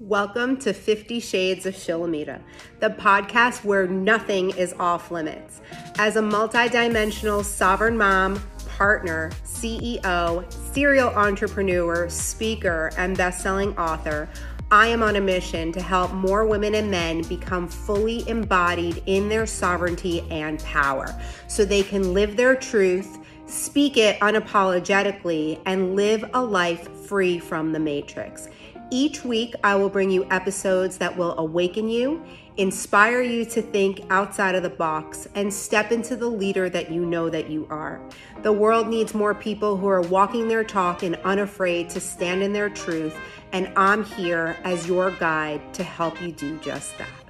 Welcome to 50 Shades of Shilamida, the podcast where nothing is off limits. As a multidimensional sovereign mom, partner, CEO, serial entrepreneur, speaker, and best-selling author, I am on a mission to help more women and men become fully embodied in their sovereignty and power so they can live their truth, speak it unapologetically, and live a life free from the matrix. Each week, I will bring you episodes that will awaken you, inspire you to think outside of the box, and step into the leader that you know that you are. The world needs more people who are walking their talk and unafraid to stand in their truth, and I'm here as your guide to help you do just that.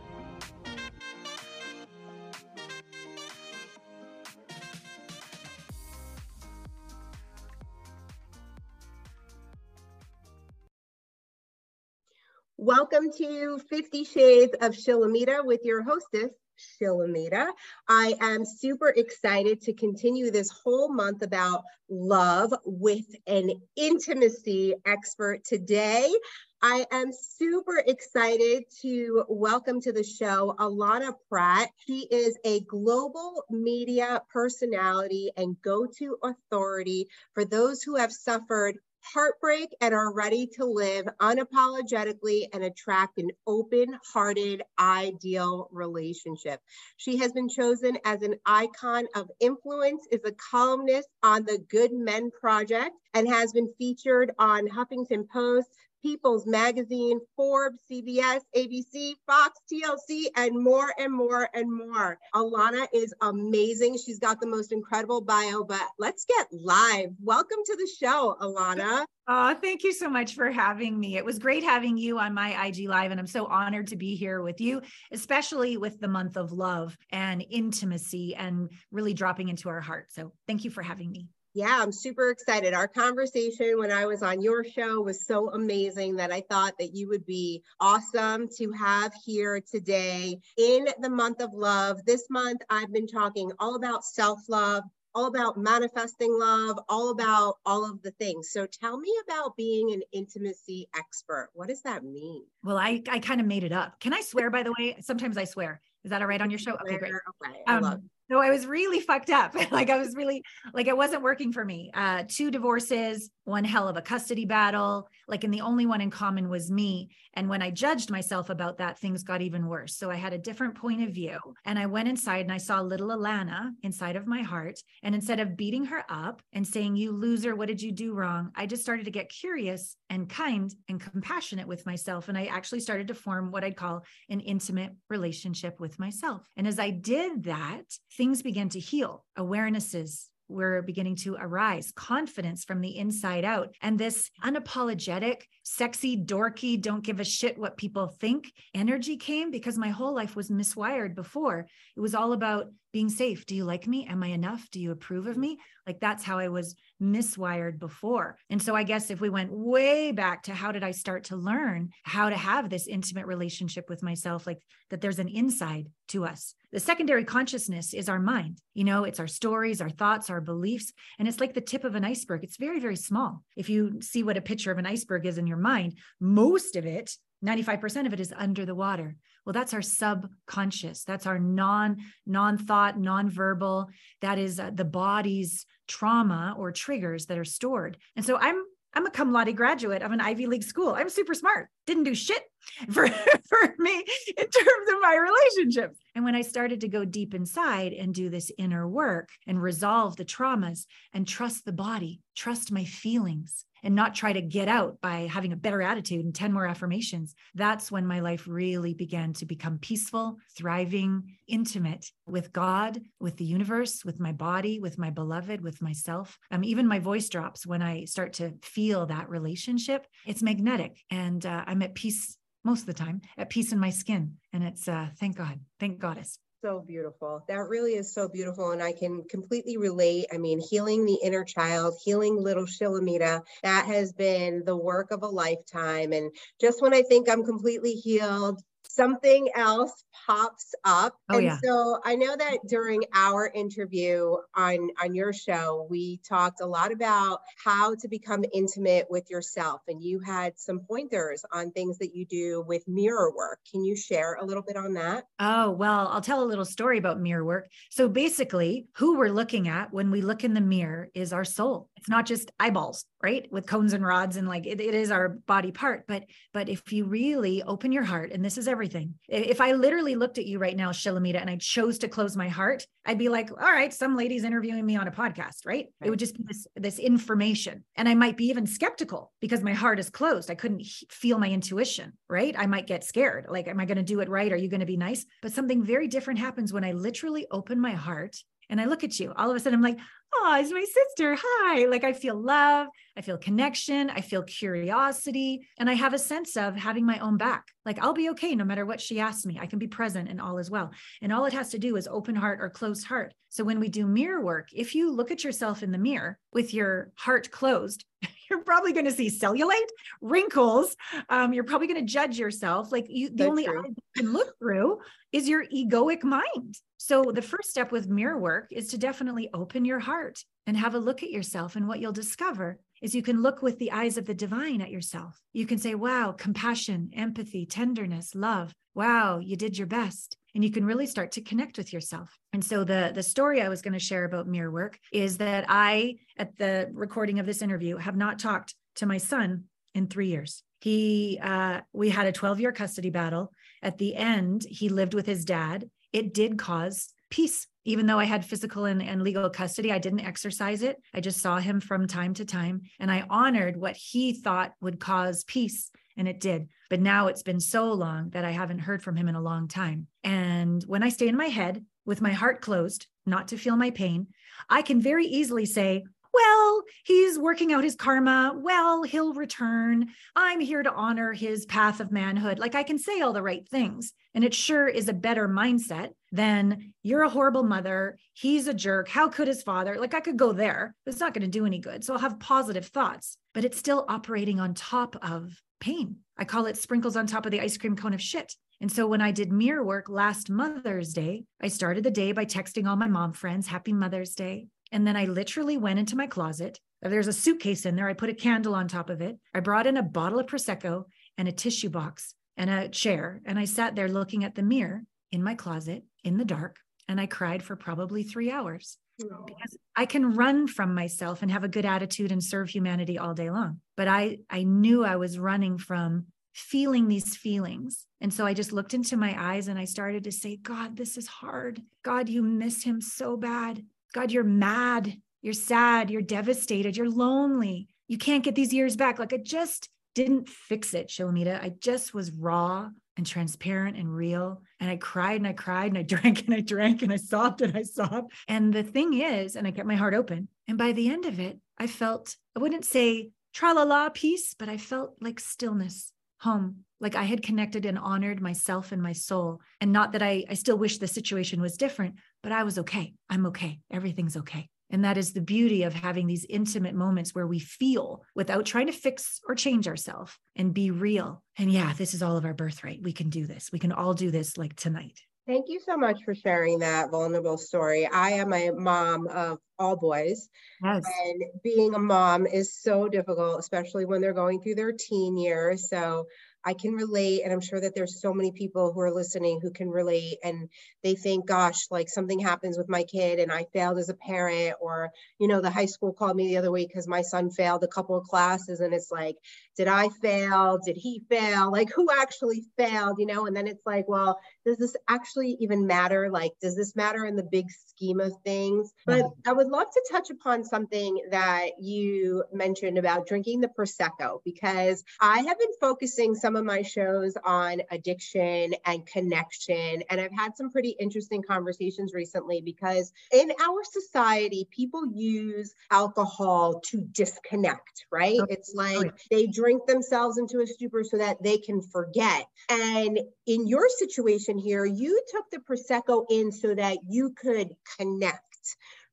Welcome to 50 Shades of Shilamida with your hostess, Shilamida. I am super excited to continue this whole month about love with an intimacy expert today. I am super excited to welcome to the show Allana Pratt. She is a global media personality and go to authority for those who have suffered heartbreak and are ready to live unapologetically and attract an open hearted, ideal relationship. She has been chosen as an icon of influence, is a columnist on the Good Men Project, and has been featured on Huffington Post, People's Magazine, Forbes, CBS, ABC, Fox, TLC, and more and more and more. Allana is amazing. She's got the most incredible bio, but let's get live. Welcome to the show, Allana. Oh, thank you so much for having me. It was great having you on my IG Live, and I'm so honored to be here with you, especially with the month of love and intimacy and really dropping into our heart. So, thank you for having me. Yeah, I'm super excited. Our conversation when I was on your show was so amazing that I thought that you would be awesome to have here today in the month of love. This month, I've been talking all about self love, all about manifesting love, all about all of the things. So tell me about being an intimacy expert. What does that mean? Well, I, I kind of made it up. Can I swear, by the way? Sometimes I swear. Is that all right on your show? Okay, great. Okay, I um, love so I was really fucked up. like I was really like it wasn't working for me. Uh, two divorces, one hell of a custody battle, like, and the only one in common was me. And when I judged myself about that, things got even worse. So I had a different point of view. And I went inside and I saw little Allana inside of my heart. And instead of beating her up and saying, You loser, what did you do wrong? I just started to get curious and kind and compassionate with myself. And I actually started to form what I'd call an intimate relationship with myself. And as I did that, things began to heal, awarenesses were beginning to arise, confidence from the inside out. And this unapologetic, sexy, dorky, don't give a shit what people think energy came because my whole life was miswired before. It was all about being safe. Do you like me? Am I enough? Do you approve of me? Like that's how I was miswired before. And so I guess if we went way back to how did I start to learn how to have this intimate relationship with myself, like that there's an inside to us. The secondary consciousness is our mind. You know, it's our stories, our thoughts, our beliefs. And it's like the tip of an iceberg. It's very, very small. If you see what a picture of an iceberg is in your mind, most of it 95% of it is under the water. Well, that's our subconscious. That's our non non thought, non verbal. That is uh, the body's trauma or triggers that are stored. And so I'm I'm a cum laude graduate of an Ivy League school. I'm super smart. Didn't do shit for, for me in terms of my relationships. And when I started to go deep inside and do this inner work and resolve the traumas and trust the body, trust my feelings, and not try to get out by having a better attitude and 10 more affirmations. That's when my life really began to become peaceful, thriving, intimate with God, with the universe, with my body, with my beloved, with myself. Um, even my voice drops when I start to feel that relationship. It's magnetic and uh, I'm at peace most of the time, at peace in my skin. And it's uh, thank God, thank Goddess so beautiful. That really is so beautiful. And I can completely relate. I mean, healing the inner child, healing little Shilamida, that has been the work of a lifetime. And just when I think I'm completely healed, something else pops up. Oh, and yeah. so I know that during our interview on, on your show, we talked a lot about how to become intimate with yourself. And you had some pointers on things that you do with mirror work. Can you share a little bit on that? Oh, well, I'll tell a little story about mirror work. So basically, who we're looking at when we look in the mirror is our soul. It's not just eyeballs, right? With cones and rods and like it, it is our body part. But but if you really open your heart, and this is everything. If I literally looked at you right now, Shilamida, and I chose to close my heart, I'd be like, all right, some lady's interviewing me on a podcast, right? right? It would just be this, this information. And I might be even skeptical because my heart is closed. I couldn't feel my intuition, right? I might get scared. Like, am I going to do it right? Are you going to be nice? But something very different happens when I literally open my heart and I look at you. All of a sudden, I'm like, oh, it's my sister. Hi. Like I feel love, I feel connection, I feel curiosity, and I have a sense of having my own back. Like I'll be okay no matter what she asks me. I can be present and all as well. And all it has to do is open heart or closed heart. So when we do mirror work, if you look at yourself in the mirror with your heart closed, you're probably going to see cellulite, wrinkles. Um, you're probably going to judge yourself. Like you, the only eye you can look through is your egoic mind. So the first step with mirror work is to definitely open your heart and have a look at yourself. And what you'll discover is you can look with the eyes of the divine at yourself. You can say, wow, compassion, empathy, tenderness, love. Wow, you did your best. And you can really start to connect with yourself. And so the, the story I was going to share about mirror work is that I, at the recording of this interview, have not talked to my son in three years. He, uh, we had a 12 year custody battle. At the end, he lived with his dad. It did cause peace. Even though I had physical and, and legal custody, I didn't exercise it. I just saw him from time to time and I honored what he thought would cause peace. And it did. But now it's been so long that I haven't heard from him in a long time. And when I stay in my head with my heart closed, not to feel my pain, I can very easily say, well, he's working out his karma. Well, he'll return. I'm here to honor his path of manhood. Like I can say all the right things. And it sure is a better mindset than you're a horrible mother. He's a jerk. How could his father? Like I could go there, it's not going to do any good. So I'll have positive thoughts, but it's still operating on top of pain. I call it sprinkles on top of the ice cream cone of shit. And so when I did mirror work last Mother's Day, I started the day by texting all my mom friends, Happy Mother's Day. And then I literally went into my closet. There's a suitcase in there. I put a candle on top of it. I brought in a bottle of Prosecco and a tissue box and a chair. And I sat there looking at the mirror in my closet in the dark. And I cried for probably three hours because I can run from myself and have a good attitude and serve humanity all day long. But I, I knew I was running from feeling these feelings. And so I just looked into my eyes and I started to say, God, this is hard. God, you miss him so bad. God, you're mad, you're sad, you're devastated, you're lonely. You can't get these years back. Like I just didn't fix it, Shilamida. I just was raw and transparent and real. And I cried and I cried and I drank and I drank and I sobbed and I sobbed. And the thing is, and I kept my heart open. And by the end of it, I felt, I wouldn't say tra la la peace, but I felt like stillness, home, like I had connected and honored myself and my soul. And not that I, I still wish the situation was different, but I was okay. I'm okay. Everything's okay. And that is the beauty of having these intimate moments where we feel without trying to fix or change ourselves and be real. And yeah, this is all of our birthright. We can do this. We can all do this like tonight. Thank you so much for sharing that vulnerable story. I am a mom of all boys. Yes. And being a mom is so difficult, especially when they're going through their teen years. So I can relate. And I'm sure that there's so many people who are listening who can relate and they think, gosh, like something happens with my kid and I failed as a parent, or, you know, the high school called me the other week because my son failed a couple of classes. And it's like, did I fail? Did he fail? Like, who actually failed? You know, and then it's like, well, does this actually even matter? Like, does this matter in the big scheme of things? But I would love to touch upon something that you mentioned about drinking the Prosecco because I have been focusing some of my shows on addiction and connection. And I've had some pretty interesting conversations recently because in our society, people use alcohol to disconnect, right? It's like they drink themselves into a stupor so that they can forget. And in your situation here, you took the Prosecco in so that you could connect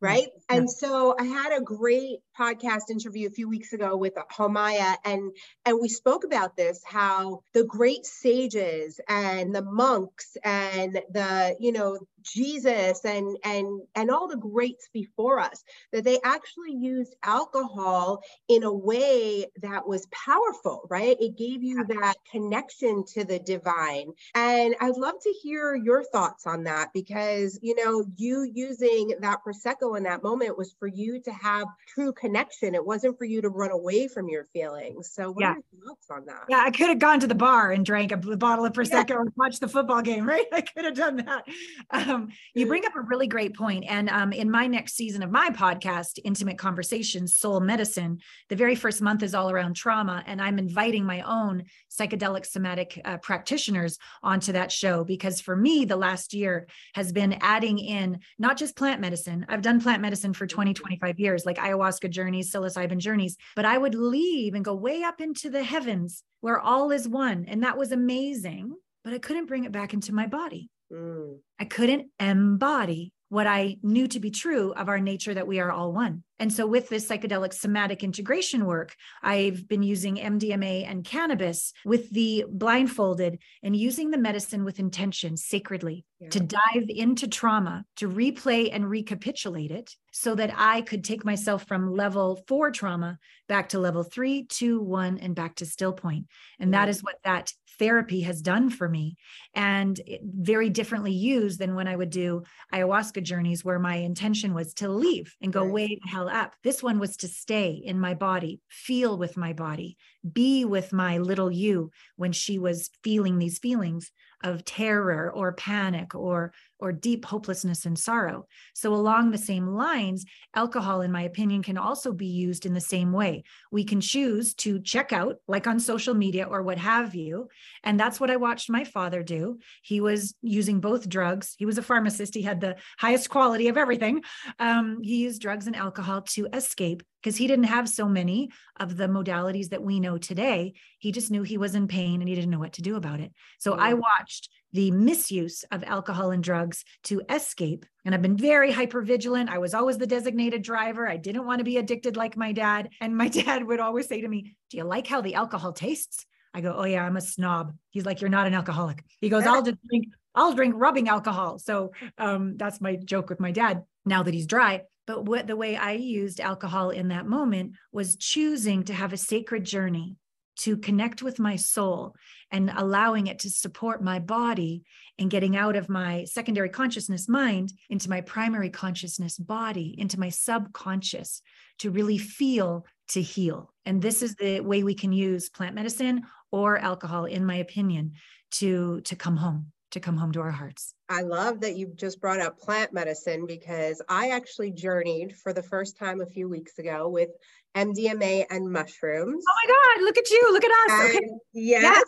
right? And so I had a great podcast interview a few weeks ago with Homaya, and and we spoke about this how the great sages and the monks and the you know Jesus and and and all the greats before us that they actually used alcohol in a way that was powerful, right? It gave you that connection to the divine. And I'd love to hear your thoughts on that because you know, you using that prosecco in that moment was for you to have true connection. It wasn't for you to run away from your feelings. So what yeah. are your thoughts on that? Yeah, I could have gone to the bar and drank a bottle of prosecco yeah. and watched the football game, right? I could have done that. Um, um, you bring up a really great point. And um, in my next season of my podcast, Intimate Conversations, Soul Medicine, the very first month is all around trauma. And I'm inviting my own psychedelic somatic uh, practitioners onto that show because for me, the last year has been adding in not just plant medicine. I've done plant medicine for 20, 25 years, like ayahuasca journeys, psilocybin journeys, but I would leave and go way up into the heavens where all is one. And that was amazing, but I couldn't bring it back into my body. Mm. I couldn't embody what I knew to be true of our nature that we are all one. And so, with this psychedelic somatic integration work, I've been using MDMA and cannabis with the blindfolded and using the medicine with intention sacredly yeah. to dive into trauma, to replay and recapitulate it so that I could take myself from level four trauma back to level three, two, one, and back to still point. And yeah. that is what that therapy has done for me and very differently used than when I would do ayahuasca journeys where my intention was to leave and go right. way the hell up. This one was to stay in my body, feel with my body, be with my little you when she was feeling these feelings of terror or panic or or deep hopelessness and sorrow. So along the same lines alcohol in my opinion can also be used in the same way. We can choose to check out like on social media or what have you. And that's what i watched my father do. He was using both drugs. He was a pharmacist. He had the highest quality of everything. Um, he used drugs and alcohol to escape because he didn't have so many of the modalities that we know today. He just knew he was in pain and he didn't know what to do about it. So mm-hmm. I watched the misuse of alcohol and drugs to escape. And I've been very hyper vigilant. I was always the designated driver. I didn't want to be addicted like my dad. And my dad would always say to me, Do you like how the alcohol tastes? I go, Oh, yeah, I'm a snob. He's like, You're not an alcoholic. He goes, I'll just drink, I'll drink rubbing alcohol. So um, that's my joke with my dad now that he's dry. But what the way I used alcohol in that moment was choosing to have a sacred journey to connect with my soul and allowing it to support my body and getting out of my secondary consciousness mind into my primary consciousness body, into my subconscious to really feel to heal. And this is the way we can use plant medicine or alcohol, in my opinion, to, to come home to come home to our hearts. I love that you just brought up plant medicine because I actually journeyed for the first time a few weeks ago with MDMA and mushrooms. Oh my God, look at you, look at us. okay. Yes. yes.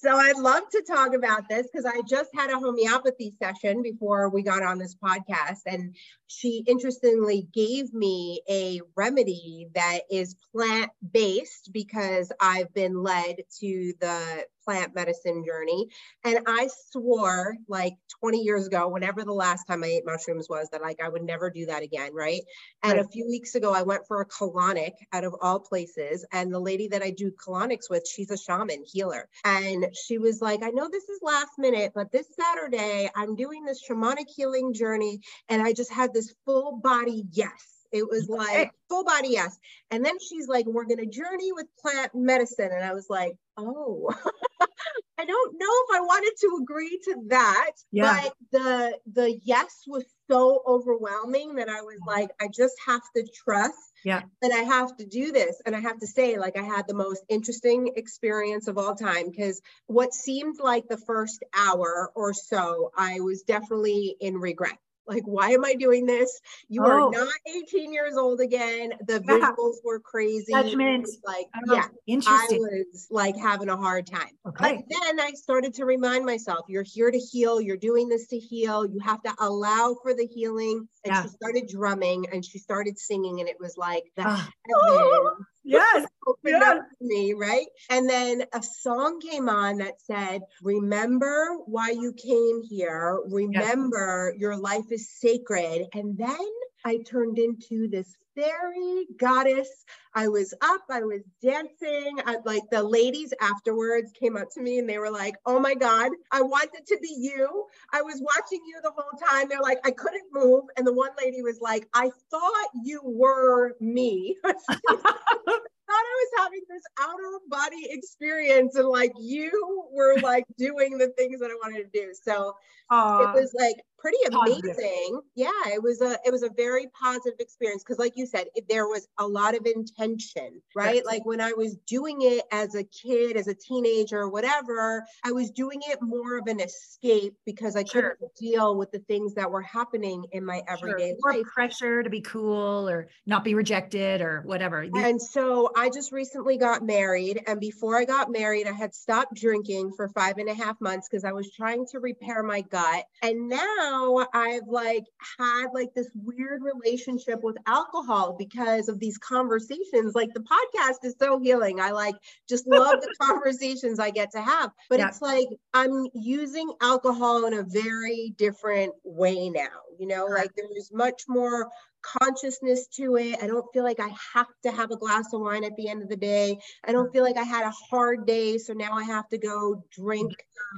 So I'd love to talk about this because I just had a homeopathy session before we got on this podcast. And she interestingly gave me a remedy that is plant based because I've been led to the plant medicine journey. And I swore like 20 years ago, whenever the last time I ate mushrooms was, that like I would never do that again. Right. And right. a few weeks ago, I went for a colonic out of all places. And the lady that I do colonics with, she's a shaman healer. And she was like, I know this is last minute, but this Saturday, I'm doing this shamanic healing journey. And I just had this full body yes. It was like full body yes. And then she's like, we're going to journey with plant medicine. And I was like, oh, I don't know if I wanted to agree to that. Yeah. But the the yes was so overwhelming that I was mm-hmm. like, I just have to trust yeah. that I have to do this. And I have to say, like, I had the most interesting experience of all time because what seemed like the first hour or so, I was definitely in regret like why am i doing this? You oh. are not 18 years old again. The visuals were crazy. Judgment. like oh, yeah i was like having a hard time. Okay. but then i started to remind myself you're here to heal. You're doing this to heal. You have to allow for the healing. And yeah. she started drumming and she started singing and it was like the uh, yes opened yes. up to me right and then a song came on that said remember why you came here remember yes. your life is sacred and then I turned into this fairy goddess. I was up, I was dancing. I, like the ladies afterwards came up to me and they were like, Oh my God, I wanted to be you. I was watching you the whole time. They're like, I couldn't move. And the one lady was like, I thought you were me. thought I was having this outer body experience and like you were like doing the things that I wanted to do. So uh, it was like pretty amazing. Positive. Yeah, it was a it was a very positive experience because like you said, it, there was a lot of intention, right? Like when I was doing it as a kid, as a teenager, whatever, I was doing it more of an escape because I sure. couldn't deal with the things that were happening in my everyday sure. life. pressure to be cool or not be rejected or whatever. And so I just recently got married. And before I got married, I had stopped drinking for five and a half months because I was trying to repair my gut. And now I've like had like this weird relationship with alcohol because of these conversations. Like the podcast is so healing. I like just love the conversations I get to have. But yeah. it's like I'm using alcohol in a very different way now. You know, like there's much more consciousness to it. I don't feel like I have to have a glass of wine at the end of the day. I don't feel like I had a hard day, so now I have to go drink.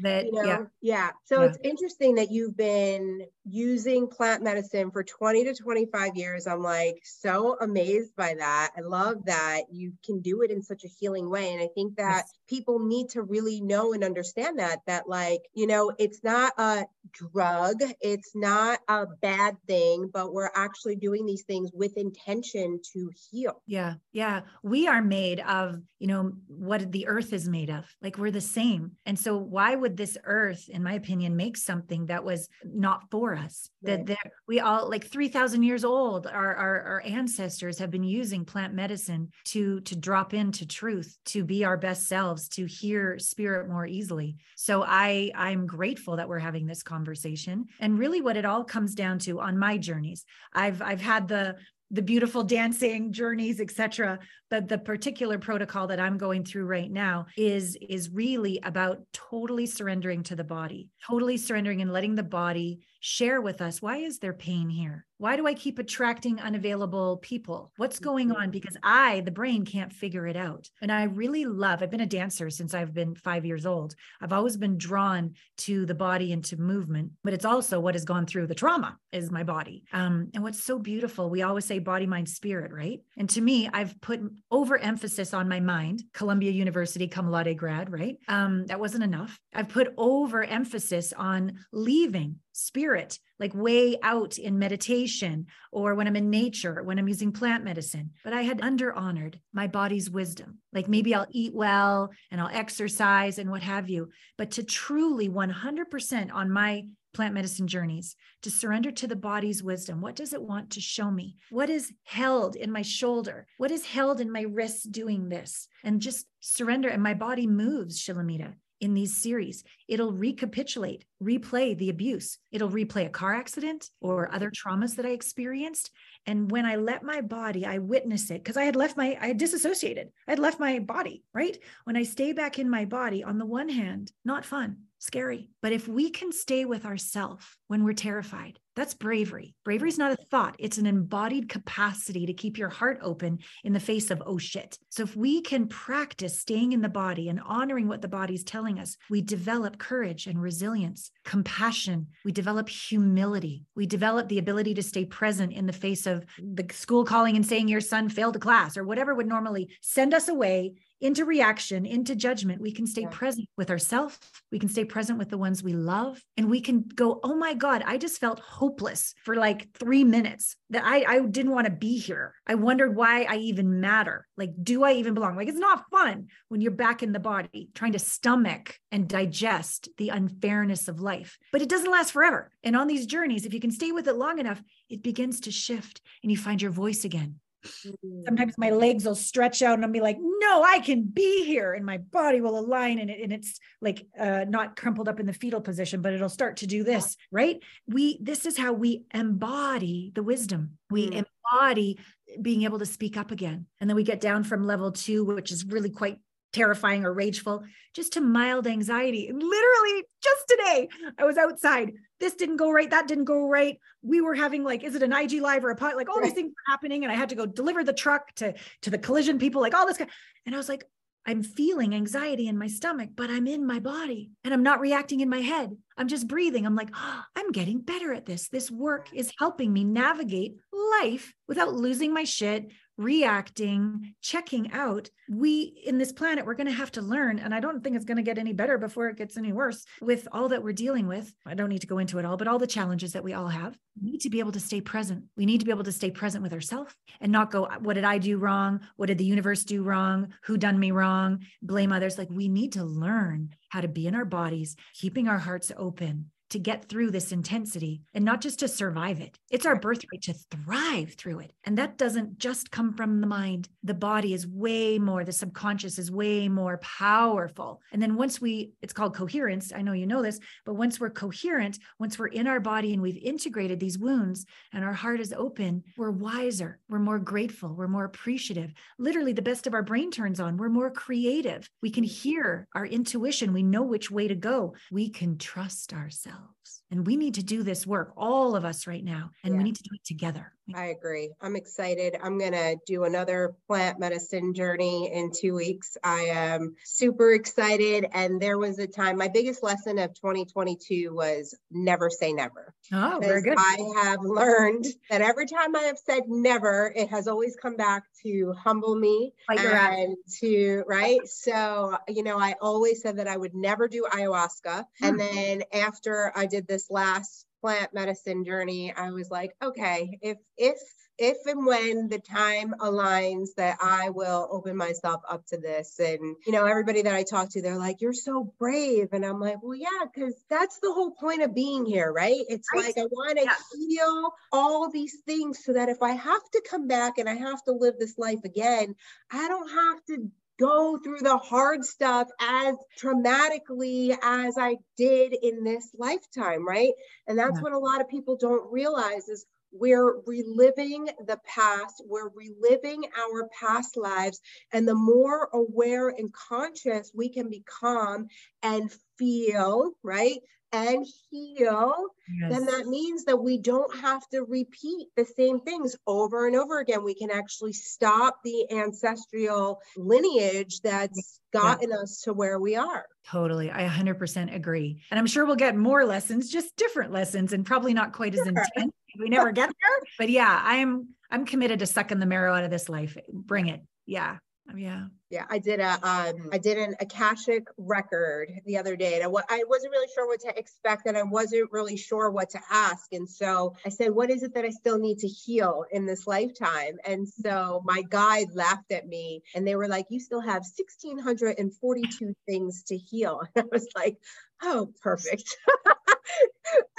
It, you know? yeah. yeah. So yeah. it's interesting that you've been using plant medicine for 20 to 25 years. I'm like so amazed by that. I love that you can do it in such a healing way. And I think that yes. people need to really know and understand that, that like, you know, it's not a drug, it's not a bad thing, but we're actually doing doing these things with intention to heal. Yeah. Yeah. We are made of, you know, what the earth is made of. Like we're the same. And so why would this earth, in my opinion, make something that was not for us? Right. That, we all like 3000 years old, our, our, our ancestors have been using plant medicine to, to drop into truth, to be our best selves, to hear spirit more easily. So I, I'm grateful that we're having this conversation. And really what it all comes down to on my journeys, I've, I've had the the beautiful dancing journeys etc but the particular protocol that i'm going through right now is is really about totally surrendering to the body totally surrendering and letting the body share with us why is there pain here why do I keep attracting unavailable people? What's going on? Because I, the brain, can't figure it out. And I really love, I've been a dancer since I've been five years old. I've always been drawn to the body and to movement, but it's also what has gone through the trauma is my body. Um, and what's so beautiful, we always say body, mind, spirit, right? And to me, I've put overemphasis on my mind, Columbia University cum laude grad, right? Um, that wasn't enough. I've put overemphasis on leaving spirit, like way out in meditation or when I'm in nature, when I'm using plant medicine. But I had under honored my body's wisdom. Like maybe I'll eat well and I'll exercise and what have you. But to truly 100% on my plant medicine journeys to surrender to the body's wisdom. What does it want to show me? What is held in my shoulder? What is held in my wrists doing this? And just surrender. And my body moves, Shilamida in these series. It'll recapitulate, replay the abuse. It'll replay a car accident or other traumas that I experienced. And when I let my body, I witness it because I had left my, I had disassociated. I had left my body, right? When I stay back in my body, on the one hand, not fun, scary. But if we can stay with ourself when we're terrified, that's bravery. Bravery is not a thought, it's an embodied capacity to keep your heart open in the face of, oh shit. So if we can practice staying in the body and honoring what the body's telling us, we develop courage and resilience, compassion. We develop humility. We develop the ability to stay present in the face of the school calling and saying your son failed a class or whatever would normally send us away into reaction, into judgment. We can stay yeah. present with ourselves. We can stay present with the ones we love. And we can go, oh my God, I just felt hopeless for like three minutes that I, I didn't want to be here. I wondered why I even matter. Like, do I even belong? Like, it's not fun when you're back in the body trying to stomach and digest the unfairness of life. But it doesn't last forever. And on these journeys, if you can stay with it long enough, it begins to shift and you find your voice again. Mm. Sometimes my legs will stretch out and I'll be like, no, I can be here. And my body will align and, it, and it's like uh, not crumpled up in the fetal position, but it'll start to do this, right? We, this is how we embody the wisdom. We mm. embody being able to speak up again. And then we get down from level two, which is really quite terrifying or rageful, just to mild anxiety. Literally just today, I was outside. This didn't go right. That didn't go right. We were having like, is it an IG live or a pot? Like all right. these things were happening. And I had to go deliver the truck to, to the collision people, like all this. Kind and I was like, I'm feeling anxiety in my stomach, but I'm in my body and I'm not reacting in my head. I'm just breathing. I'm like, oh, I'm getting better at this. This work is helping me navigate life without losing my shit, reacting, checking out, we in this planet, we're going to have to learn. And I don't think it's going to get any better before it gets any worse with all that we're dealing with. I don't need to go into it all, but all the challenges that we all have. We need to be able to stay present. We need to be able to stay present with ourselves and not go, uh, what did I do wrong? What did the universe do wrong? Who done me wrong? Blame others. Like we need to learn how to be in our bodies, keeping our hearts open, to get through this intensity and not just to survive it. It's our birthright to thrive through it. And that doesn't just come from the mind. The body is way more, the subconscious is way more powerful. And then once we, it's called coherence. I know you know this, but once we're coherent, once we're in our body and we've integrated these wounds and our heart is open, we're wiser, we're more grateful, we're more appreciative. Literally, the best of our brain turns on. We're more creative. We can hear our intuition. We know which way to go. We can trust ourselves ourselves. And we need to do this work, all of us right now, and yeah. we need to do it together. I agree. I'm excited. I'm going to do another plant medicine journey in two weeks. I am super excited. And there was a time, my biggest lesson of 2022 was never say never. Oh, very good. I have learned that every time I have said never, it has always come back to humble me like and to, right? So, you know, I always said that I would never do ayahuasca. And hmm. then after I did this last plant medicine journey, I was like, okay, if if if and when the time aligns that I will open myself up to this. And, you know, everybody that I talk to, they're like, you're so brave. And I'm like, well, yeah, because that's the whole point of being here, right? It's right. like I want to yeah. heal all these things so that if I have to come back and I have to live this life again, I don't have to go through the hard stuff as traumatically as I did in this lifetime, right? And that's yeah. what a lot of people don't realize is we're reliving the past, we're reliving our past lives. And the more aware and conscious we can become and feel, right? And heal, yes. then that means that we don't have to repeat the same things over and over again. We can actually stop the ancestral lineage that's gotten yeah. us to where we are. Totally. I 100% agree. And I'm sure we'll get more lessons, just different lessons and probably not quite as intense. we never get there. But yeah, I'm I'm committed to sucking the marrow out of this life. Bring it. Yeah. Yeah. Yeah, I did a um I did an Akashic record the other day and I, I wasn't really sure what to expect and I wasn't really sure what to ask and so I said what is it that I still need to heal in this lifetime and so my guide laughed at me and they were like you still have 1642 things to heal and I was like oh perfect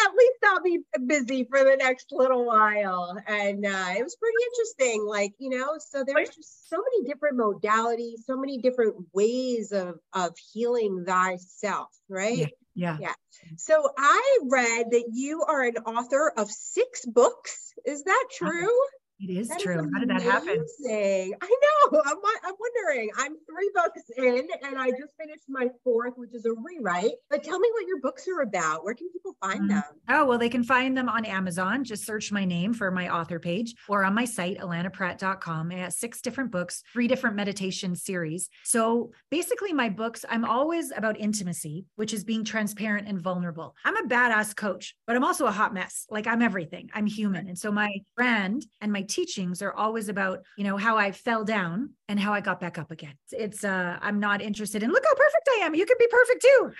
at least I'll be busy for the next little while. And uh, it was pretty interesting. Like, you know, so there's just so many different modalities, so many different ways of, of healing thyself, right? Yeah. Yeah. yeah. So I read that you are an author of six books. Is that true? It is that true. Is How did that happen? I know. I'm, I'm wondering. I'm three books in and I just finished my fourth, which is a rewrite. But tell me what your books are about. Where can people find mm-hmm. them? Oh, well, they can find them on Amazon. Just search my name for my author page or on my site, allanapratt.com. I have six different books, three different meditation series. So basically, my books, I'm always about intimacy, which is being transparent and vulnerable. I'm a badass coach, but I'm also a hot mess. Like I'm everything. I'm human. And so my brand and my teachings are always about, you know, how I fell down and how I got back up again. It's, uh, I'm not interested in look how perfect I am. You could be perfect too.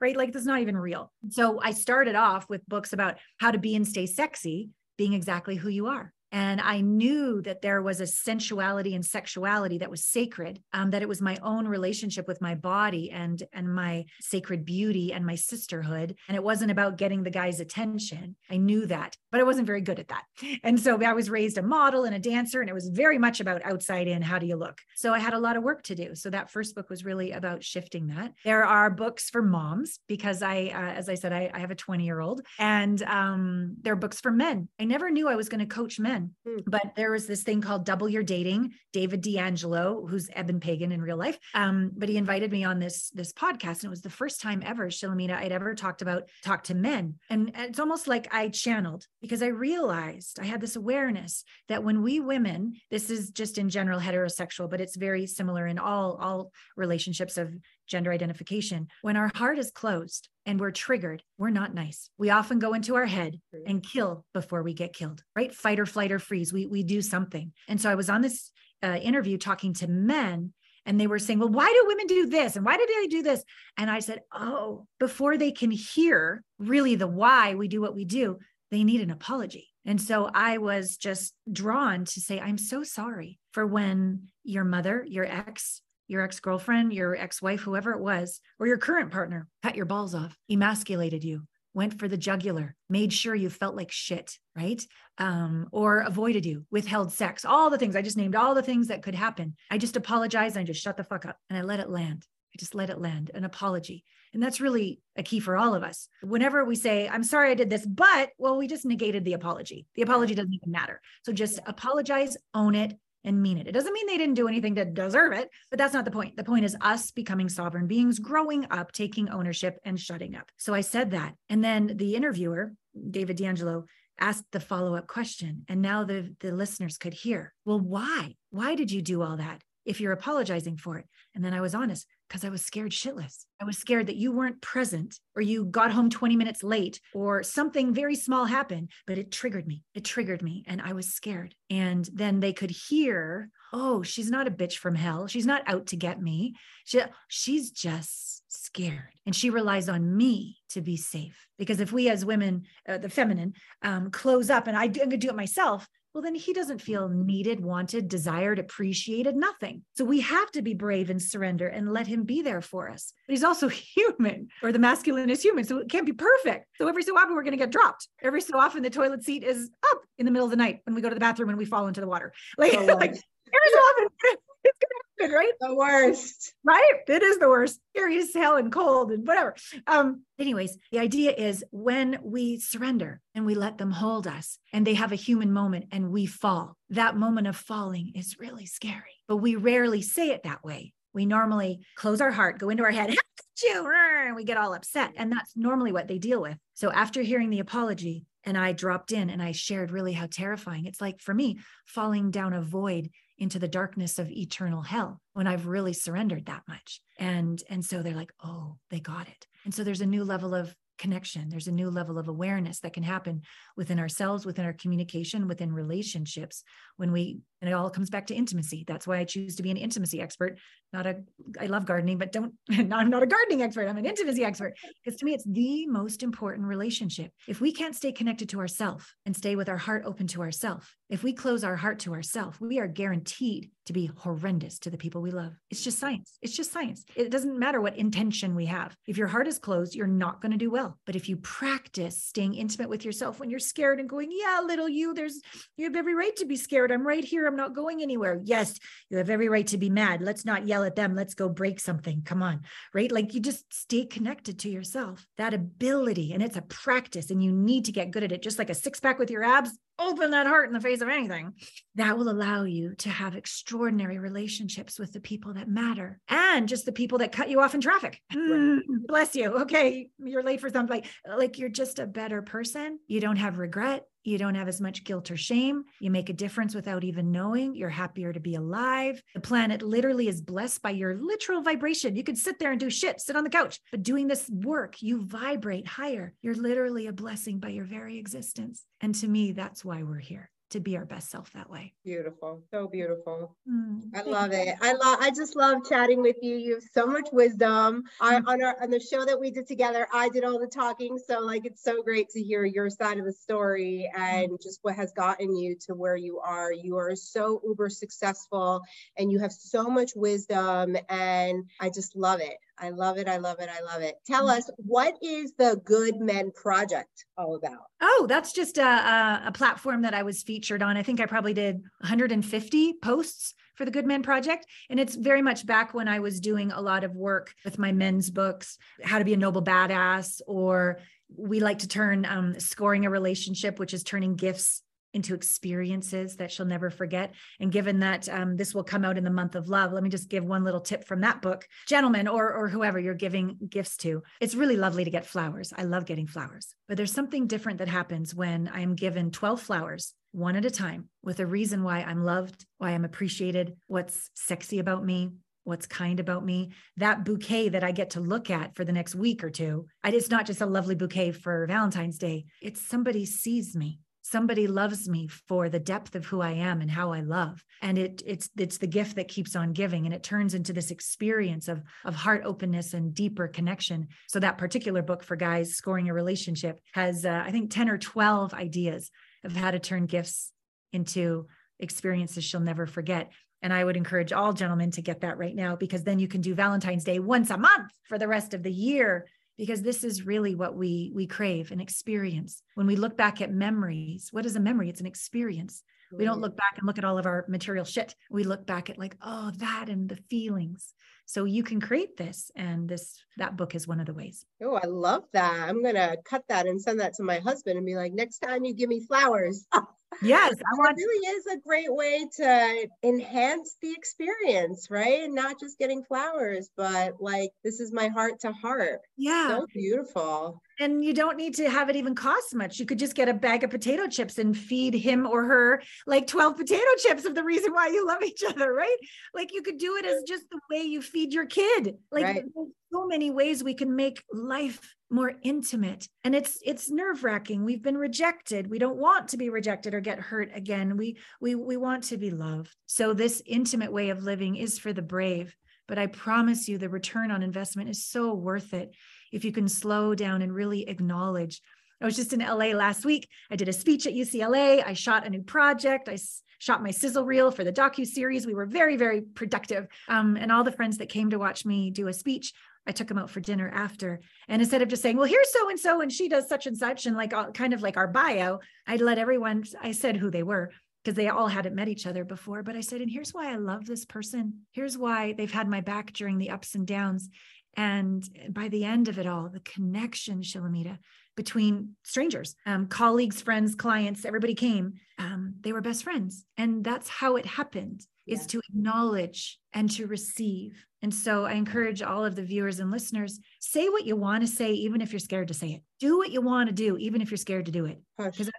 right. Like that's not even real. So I started off with books about how to be and stay sexy, being exactly who you are. And I knew that there was a sensuality and sexuality that was sacred, um, that it was my own relationship with my body and, and my sacred beauty and my sisterhood. And it wasn't about getting the guy's attention. I knew that, but I wasn't very good at that. And so I was raised a model and a dancer, and it was very much about outside in how do you look? So I had a lot of work to do. So that first book was really about shifting that. There are books for moms because I, uh, as I said, I, I, have a 20 year old, and um, there are books for men. I never knew I was going to coach men men. Mm. But there was this thing called Double Your Dating. David D'Angelo, who's Eben Pagan in real life, um, but he invited me on this this podcast, and it was the first time ever, Shilamida, I'd ever talked about talk to men, and it's almost like I channeled because I realized I had this awareness that when we women, this is just in general heterosexual, but it's very similar in all all relationships of gender identification. When our heart is closed and we're triggered, we're not nice. We often go into our head and kill before we get killed, right? Fight or flight or freeze. We, we do something. And so I was on this uh, interview talking to men and they were saying, well, why do women do this? And why do they do this? And I said, oh, before they can hear really the why we do what we do, they need an apology. And so I was just drawn to say, I'm so sorry for when your mother, your ex, your ex girlfriend, your ex wife, whoever it was, or your current partner cut your balls off, emasculated you, went for the jugular, made sure you felt like shit, right? Um, or avoided you, withheld sex, all the things. I just named all the things that could happen. I just apologized and I just shut the fuck up and I let it land. I just let it land, an apology. And that's really a key for all of us. Whenever we say, I'm sorry I did this, but, well, we just negated the apology. The apology doesn't even matter. So just apologize, own it, and mean it. It doesn't mean they didn't do anything to deserve it, but that's not the point. The point is us becoming sovereign beings, growing up, taking ownership, and shutting up. So I said that. And then the interviewer, David D'Angelo, asked the follow-up question. And now the, the listeners could hear, well, why? Why did you do all that? If you're apologizing for it. And then I was honest because I was scared shitless. I was scared that you weren't present or you got home 20 minutes late or something very small happened, but it triggered me. It triggered me and I was scared. And then they could hear, oh, she's not a bitch from hell. She's not out to get me. She, she's just scared. And she relies on me to be safe. Because if we as women, uh, the feminine, um, close up and I, I'm going to do it myself, well, then he doesn't feel needed, wanted, desired, appreciated, nothing. So we have to be brave and surrender and let him be there for us. But he's also human, or the masculine is human. So it can't be perfect. So every so often we're going to get dropped. Every so often the toilet seat is up in the middle of the night when we go to the bathroom and we fall into the water. Like, oh, like every so often it's going to right? The worst. Right? It is the worst. Scary as hell and cold and whatever. Um, anyways, the idea is when we surrender and we let them hold us and they have a human moment and we fall, that moment of falling is really scary. But we rarely say it that way. We normally close our heart, go into our head, you, and we get all upset. And that's normally what they deal with. So after hearing the apology, and I dropped in and I shared really how terrifying it's like for me falling down a void into the darkness of eternal hell when I've really surrendered that much. And and so they're like, "Oh, they got it." And so there's a new level of connection. There's a new level of awareness that can happen within ourselves, within our communication, within relationships when we, and it all comes back to intimacy. That's why I choose to be an intimacy expert, not a, I love gardening, but don't, I'm not a gardening expert. I'm an intimacy expert because to me, it's the most important relationship. If we can't stay connected to ourself and stay with our heart open to ourself, if we close our heart to ourself, we are guaranteed to be horrendous to the people we love. It's just science. It's just science. It doesn't matter what intention we have. If your heart is closed, you're not going to do well. But if you practice staying intimate with yourself when you're scared and going, yeah, little you, there's, you have every right to be scared. I'm right here. I'm not going anywhere. Yes, you have every right to be mad. Let's not yell at them. Let's go break something. Come on. Right. Like you just stay connected to yourself. That ability, and it's a practice, and you need to get good at it, just like a six pack with your abs open that heart in the face of anything, that will allow you to have extraordinary relationships with the people that matter and just the people that cut you off in traffic. Mm, bless you. Okay, you're late for something. Like you're just a better person. You don't have regret. You don't have as much guilt or shame. You make a difference without even knowing. You're happier to be alive. The planet literally is blessed by your literal vibration. You could sit there and do shit, sit on the couch, but doing this work, you vibrate higher. You're literally a blessing by your very existence. And to me, that's why we're here to be our best self that way. Beautiful. So beautiful. Mm, I love it. I love I just love chatting with you. You have so much wisdom. I mm. on our on the show that we did together, I did all the talking. So like it's so great to hear your side of the story and mm. just what has gotten you to where you are. You are so uber successful and you have so much wisdom and I just love it. I love it. I love it. I love it. Tell us, what is the Good Men Project all about? Oh, that's just a, a, a, platform that I was featured on. I think I probably did 150 posts for the Good Men Project. And it's very much back when I was doing a lot of work with my men's books, How to Be a Noble Badass, or we like to turn um, scoring a relationship, which is turning gifts into experiences that she'll never forget. And given that um, this will come out in the month of love, let me just give one little tip from that book, gentlemen, or or whoever you're giving gifts to. It's really lovely to get flowers. I love getting flowers, but there's something different that happens when I am given 12 flowers one at a time with a reason why I'm loved, why I'm appreciated, what's sexy about me, what's kind about me that bouquet that i get to look at for the next week or two it's not just a lovely bouquet for valentine's day it's somebody sees me somebody loves me for the depth of who i am and how i love. And it it's it's the gift that keeps on giving. And it turns into this experience of of heart openness and deeper connection. So that particular book for guys scoring a relationship has uh, i think 10 or 12 ideas of how to turn gifts into experiences she'll never forget. And I would encourage all gentlemen to get that right now because then you can do Valentine's Day once a month for the rest of the year because this is really what we we crave an experience. When we look back at memories, what is a memory? It's an experience. We don't look back and look at all of our material shit. We look back at like, oh, that and the feelings. So you can create this, and this that book is one of the ways. Oh, I love that. I'm gonna cut that and send that to my husband and be like, next time you give me flowers. yes, I want. It really is a great way to enhance the experience, right? And not just getting flowers, but like this is my heart to heart. Yeah, so beautiful and you don't need to have it even cost much. You could just get a bag of potato chips and feed him or her like 12 potato chips of the reason why you love each other, right? Like you could do it as just the way you feed your kid. Like right. there's so many ways we can make life more intimate. And it's it's nerve-wracking. We've been rejected. We don't want to be rejected or get hurt again. We we we want to be loved. So this intimate way of living is for the brave. But I promise you the return on investment is so worth it if you can slow down and really acknowledge. I was just in LA last week. I did a speech at UCLA. I shot a new project. I shot my sizzle reel for the docu series. We were very, very productive. Um, and all the friends that came to watch me do a speech, I took them out for dinner after. And instead of just saying, "Well, here's so and so, and she does such and such," and like all, kind of like our bio, I'd let everyone. I said who they were because they all hadn't met each other before. But I said, and here's why I love this person. Here's why they've had my back during the ups and downs. And by the end of it all, the connection, Shilamida, between strangers, um, colleagues, friends, clients, everybody came. Um, they were best friends. And that's how it happened is yeah. to acknowledge and to receive. And so I encourage all of the viewers and listeners, say what you want to say, even if you're scared to say it. Do what you want to do, even if you're scared to do it. Because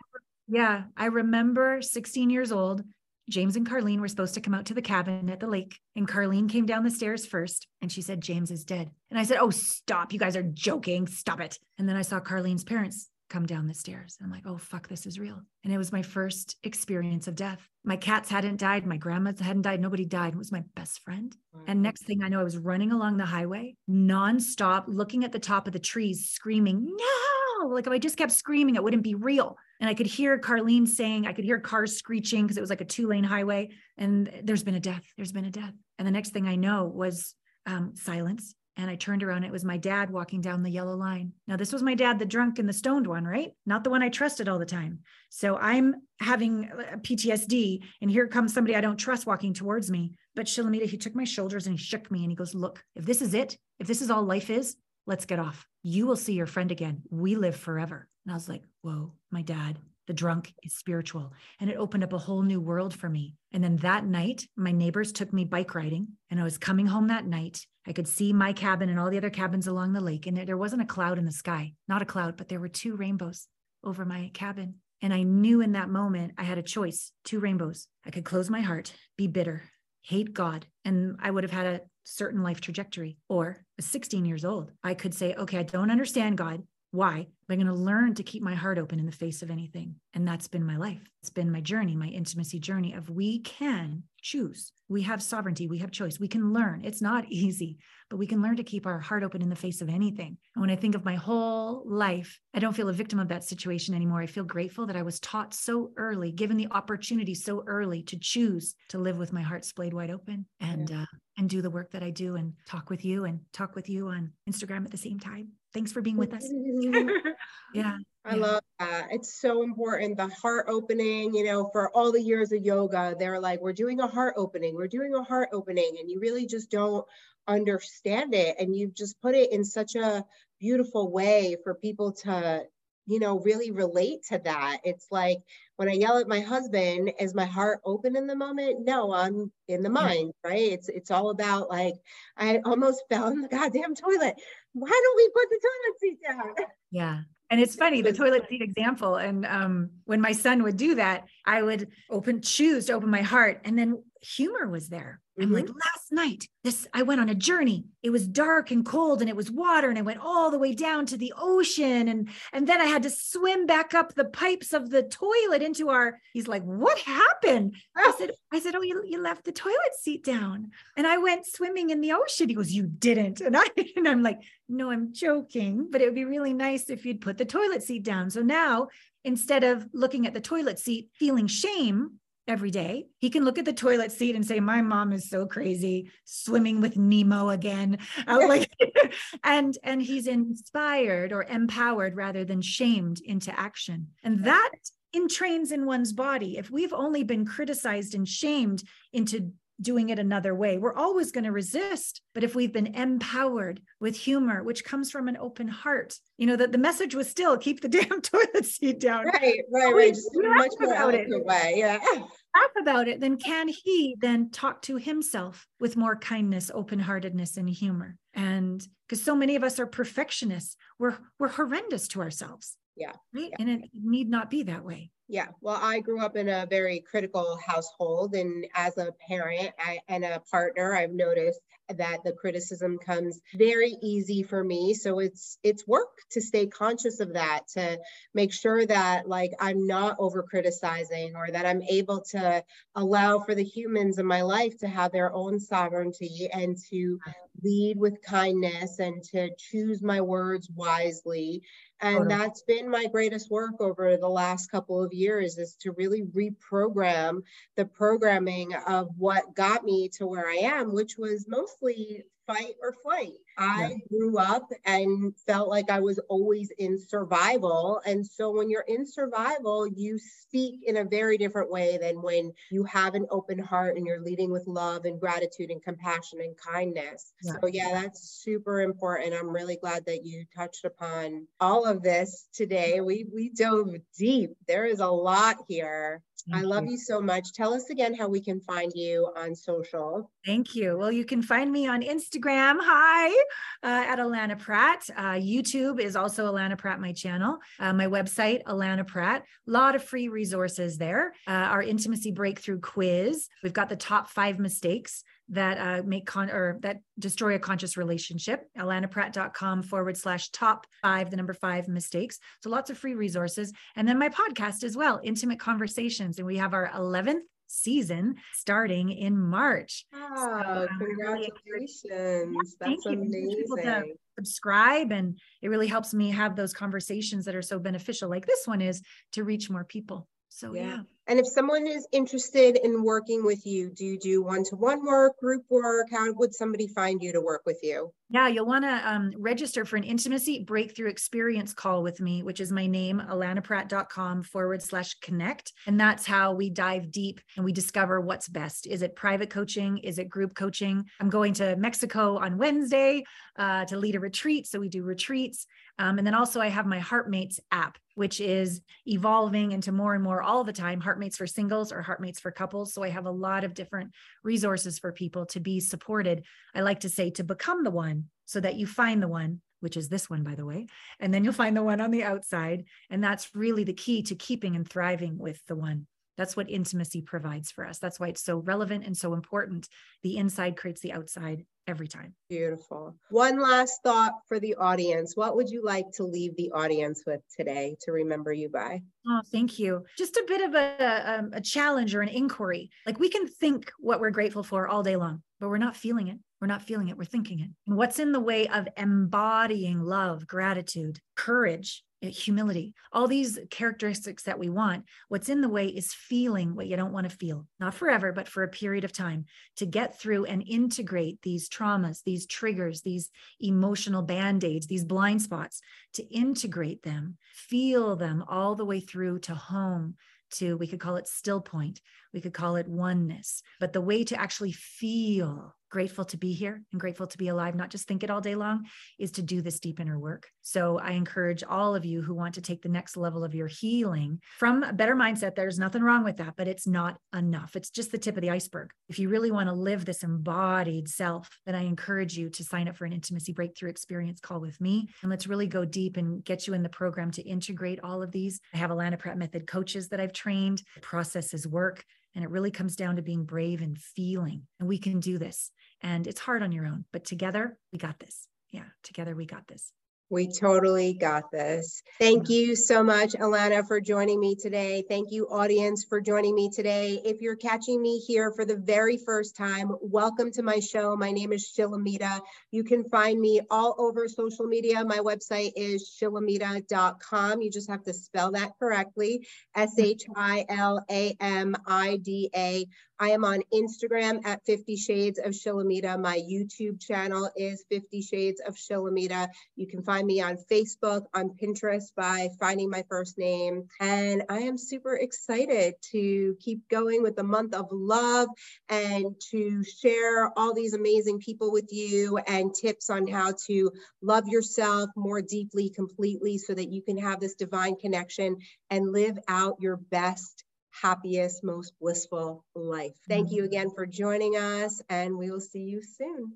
yeah, I remember 16 years old, James and Carlene were supposed to come out to the cabin at the lake, and Carlene came down the stairs first and she said, James is dead. And I said, Oh, stop. You guys are joking. Stop it. And then I saw Carlene's parents come down the stairs. I'm like, oh, fuck, this is real. And it was my first experience of death. My cats hadn't died. My grandmas hadn't died. Nobody died. It was my best friend. And next thing I know, I was running along the highway nonstop, looking at the top of the trees, screaming, no. Like if I just kept screaming, it wouldn't be real. And I could hear Carlene saying, I could hear cars screeching because it was like a two lane highway. And there's been a death. There's been a death. And the next thing I know was um, silence. And I turned around. It was my dad walking down the yellow line. Now, this was my dad, the drunk and the stoned one, right? Not the one I trusted all the time. So I'm having PTSD, and here comes somebody I don't trust walking towards me. But Shilamida, he took my shoulders and he shook me and he goes, Look, if this is it, if this is all life is, let's get off. You will see your friend again. We live forever. And I was like, whoa, my dad, the drunk is spiritual. And it opened up a whole new world for me. And then that night, my neighbors took me bike riding. And I was coming home that night. I could see my cabin and all the other cabins along the lake. And there wasn't a cloud in the sky, not a cloud, but there were two rainbows over my cabin. And I knew in that moment I had a choice two rainbows. I could close my heart, be bitter, hate God, and I would have had a certain life trajectory. Or 16 years old, I could say, okay, I don't understand God. Why? I'm going to learn to keep my heart open in the face of anything. And that's been my life. It's been my journey, my intimacy journey of we can choose. We have sovereignty. We have choice. We can learn. It's not easy, but we can learn to keep our heart open in the face of anything. And when I think of my whole life, I don't feel a victim of that situation anymore. I feel grateful that I was taught so early, given the opportunity so early to choose to live with my heart splayed wide open and, yeah. uh, and do the work that I do and talk with you and talk with you on Instagram at the same time. Thanks for being with us. Mm-hmm. yeah. I love that. It's so important. The heart opening, you know, for all the years of yoga, they're like, we're doing a heart opening, we're doing a heart opening. And you really just don't understand it. And you've just put it in such a beautiful way for people to you know, really relate to that. It's like when I yell at my husband, is my heart open in the moment? No, I'm in the mind, right? It's it's all about like I almost fell in the goddamn toilet. Why don't we put the toilet seat down? Yeah. And it's funny, the toilet seat example. And um, when my son would do that, I would open, choose to open my heart. And then humor was there. I'm mm-hmm. like, last night, this I went on a journey. It was dark and cold and it was water and I went all the way down to the ocean and and then I had to swim back up the pipes of the toilet into our He's like, "What happened?" I said I said, "Oh, you, you left the toilet seat down." And I went swimming in the ocean. He goes, "You didn't." And I and I'm like, "No, I'm joking, but it would be really nice if you'd put the toilet seat down." So now instead of looking at the toilet seat feeling shame every day. He can look at the toilet seat and say, "My mom is so crazy, swimming with Nemo again." Uh, like, and and he's inspired or empowered rather than shamed into action, and that entrains in one's body. If we've only been criticized and shamed into doing it another way. We're always going to resist. But if we've been empowered with humor, which comes from an open heart, you know, that the message was still keep the damn toilet seat down. Right, right, right. Just much more about it. way. Yeah. Laugh about it, then can he then talk to himself with more kindness, open heartedness, and humor? And because so many of us are perfectionists, we're we're horrendous to ourselves. Yeah. Right. Yeah. And it need not be that way. Yeah, well, I grew up in a very critical household, and as a parent I, and a partner, I've noticed that the criticism comes very easy for me. So it's it's work to stay conscious of that, to make sure that like I'm not over criticizing, or that I'm able to allow for the humans in my life to have their own sovereignty and to lead with kindness and to choose my words wisely and that's been my greatest work over the last couple of years is to really reprogram the programming of what got me to where i am which was mostly fight or flight. I yeah. grew up and felt like I was always in survival. And so when you're in survival, you speak in a very different way than when you have an open heart and you're leading with love and gratitude and compassion and kindness. Yeah. So, yeah, that's super important. I'm really glad that you touched upon all of this today. We, we dove deep. There is a lot here. Thank I love you. you so much. Tell us again how we can find you on social. Thank you. Well, you can find me on Instagram. Hi, uh, at Allana Pratt. Uh, YouTube is also Allana Pratt, my channel. Uh, my website, Allana Pratt. A lot of free resources there. Uh, our intimacy breakthrough quiz. We've got the top five mistakes that uh, make con or that destroy a conscious relationship. AllanaPratt.com forward slash top five, the number five mistakes. So lots of free resources. And then my podcast as well, Intimate Conversations. And we have our 11th season starting in March. Oh, so um, congratulations. Really That's amazing. subscribe and it really helps me have those conversations that are so beneficial like this one is to reach more people. So yeah. yeah. And if someone is interested in working with you, do you do one-to-one work, group work? How would somebody find you to work with you? Yeah, you'll want to um, register for an intimacy breakthrough experience call with me, which is my name, allanapratt.com forward slash connect. And that's how we dive deep and we discover what's best. Is it private coaching? Is it group coaching? I'm going to Mexico on Wednesday uh, to lead a retreat. So we do retreats. Um, and then also I have my Heartmates app, which is evolving into more and more all the time. Heartmates for singles or Heartmates for couples. So I have a lot of different resources for people to be supported. I like to say to become the one so that you find the one which is this one, by the way. And then you'll find the one on the outside. And that's really the key to keeping and thriving with the one. That's what intimacy provides for us. That's why it's so relevant and so important. The inside creates the outside every time. Beautiful. One last thought for the audience. What would you like to leave the audience with today to remember you by? Oh, thank you. Just a bit of a, a, um, a challenge or an inquiry. Like we can think what we're grateful for all day long, but we're not feeling it. We're not feeling it, we're thinking it. And what's in the way of embodying love, gratitude, courage, eh, humility, all these characteristics that we want? What's in the way is feeling what you don't want to feel, not forever, but for a period of time to get through and integrate these traumas, these triggers, these emotional band aids, these blind spots, to integrate them, feel them all the way through to home to we could call it still point we could call it oneness but the way to actually feel grateful to be here and grateful to be alive, not just think it all day long, is to do this deep inner work. So I encourage all of you who want to take the next level of your healing from a better mindset. There's nothing wrong with that, but it's not enough. It's just the tip of the iceberg. If you really want to live this embodied self, then I encourage you to sign up for an intimacy breakthrough experience call with me. And let's really go deep and get you in the program to integrate all of these. I have Allana Pratt method coaches that I've trained. processes work. And it really comes down to being brave and feeling. And we can do this. And it's hard on your own, but together we got this. Yeah, together we got this. We totally got this. Thank mm. you so much, Allana, for joining me today. Thank you, audience, for joining me today. If you're catching me here for the very first time, welcome to my show. My name is Shilamida. You can find me all over social media. My website is shilamida.com. You just have to spell that correctly S H I L A M I D A. I am on Instagram at 50 Shades of Shilamida. My YouTube channel is 50 Shades of Shilamida. You can find me on Facebook, on Pinterest by finding my first name. And I am super excited to keep going with the month of love and to share all these amazing people with you and tips on how to love yourself more deeply, completely, so that you can have this divine connection and live out your best happiest, most blissful life. Thank mm-hmm. you again for joining us, and we will see you soon.